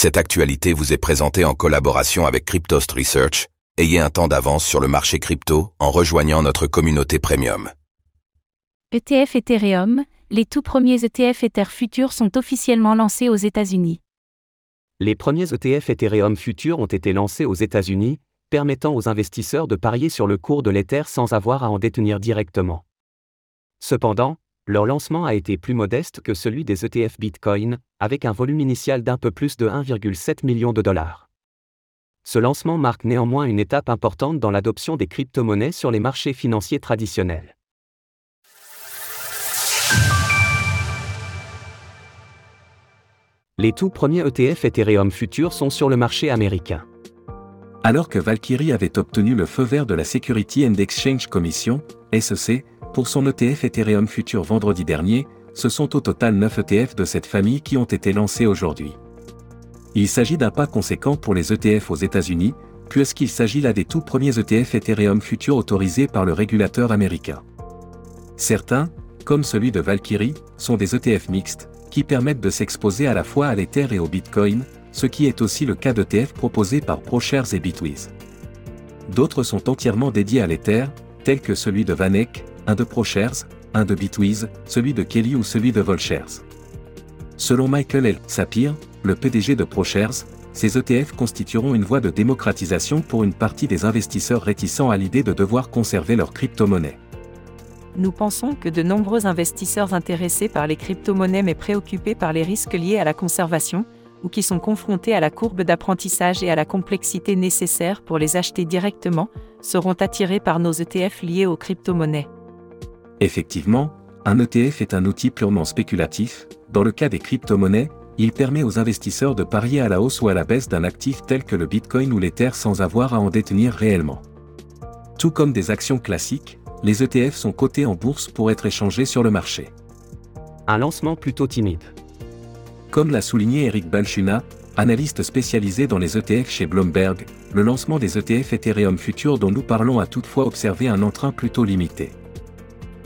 Cette actualité vous est présentée en collaboration avec Cryptost Research. Ayez un temps d'avance sur le marché crypto en rejoignant notre communauté premium. ETF Ethereum, les tout premiers ETF Ether futurs sont officiellement lancés aux États-Unis. Les premiers ETF Ethereum futurs ont été lancés aux États-Unis, permettant aux investisseurs de parier sur le cours de l'Ether sans avoir à en détenir directement. Cependant, leur lancement a été plus modeste que celui des ETF Bitcoin, avec un volume initial d'un peu plus de 1,7 million de dollars. Ce lancement marque néanmoins une étape importante dans l'adoption des crypto-monnaies sur les marchés financiers traditionnels. Les tout premiers ETF Ethereum futurs sont sur le marché américain. Alors que Valkyrie avait obtenu le feu vert de la Security and Exchange Commission, SEC, pour son ETF Ethereum futur vendredi dernier, ce sont au total 9 ETF de cette famille qui ont été lancés aujourd'hui. Il s'agit d'un pas conséquent pour les ETF aux États-Unis, puisqu'il s'agit là des tout premiers ETF Ethereum futurs autorisés par le régulateur américain. Certains, comme celui de Valkyrie, sont des ETF mixtes, qui permettent de s'exposer à la fois à l'Ether et au Bitcoin, ce qui est aussi le cas d'ETF proposés par ProShares et Bitwiz. D'autres sont entièrement dédiés à l'Ether, tels que celui de Vanek, un de ProShares, un de Bitwiz, celui de Kelly ou celui de Volshares. Selon Michael L. Sapir, le PDG de ProShares, ces ETF constitueront une voie de démocratisation pour une partie des investisseurs réticents à l'idée de devoir conserver leur crypto-monnaie. Nous pensons que de nombreux investisseurs intéressés par les crypto-monnaies mais préoccupés par les risques liés à la conservation, ou qui sont confrontés à la courbe d'apprentissage et à la complexité nécessaire pour les acheter directement, seront attirés par nos ETF liés aux crypto-monnaies. Effectivement, un ETF est un outil purement spéculatif, dans le cas des crypto-monnaies, il permet aux investisseurs de parier à la hausse ou à la baisse d'un actif tel que le Bitcoin ou l'Ether sans avoir à en détenir réellement. Tout comme des actions classiques, les ETF sont cotés en bourse pour être échangés sur le marché. Un lancement plutôt timide. Comme l'a souligné Eric Balchuna, analyste spécialisé dans les ETF chez Bloomberg, le lancement des ETF Ethereum Future dont nous parlons a toutefois observé un entrain plutôt limité.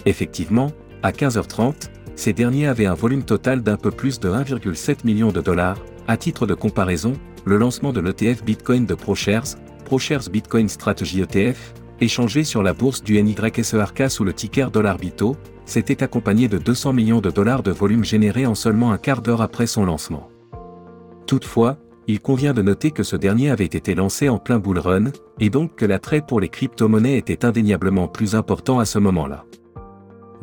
Effectivement, à 15h30, ces derniers avaient un volume total d'un peu plus de 1,7 million de dollars. À titre de comparaison, le lancement de l'ETF Bitcoin de ProShares, ProShares Bitcoin Strategy ETF, échangé sur la bourse du NYSERK sous le ticker $Bito, s'était accompagné de 200 millions de dollars de volume généré en seulement un quart d'heure après son lancement. Toutefois, il convient de noter que ce dernier avait été lancé en plein bull run, et donc que l'attrait pour les crypto-monnaies était indéniablement plus important à ce moment-là.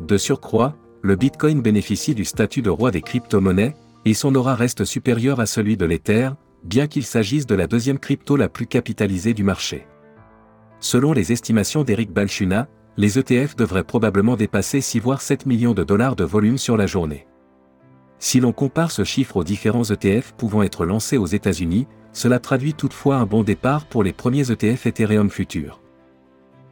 De surcroît, le Bitcoin bénéficie du statut de roi des crypto-monnaies, et son aura reste supérieur à celui de l'Ether, bien qu'il s'agisse de la deuxième crypto la plus capitalisée du marché. Selon les estimations d'Eric Balchuna, les ETF devraient probablement dépasser 6 voire 7 millions de dollars de volume sur la journée. Si l'on compare ce chiffre aux différents ETF pouvant être lancés aux États-Unis, cela traduit toutefois un bon départ pour les premiers ETF Ethereum futurs.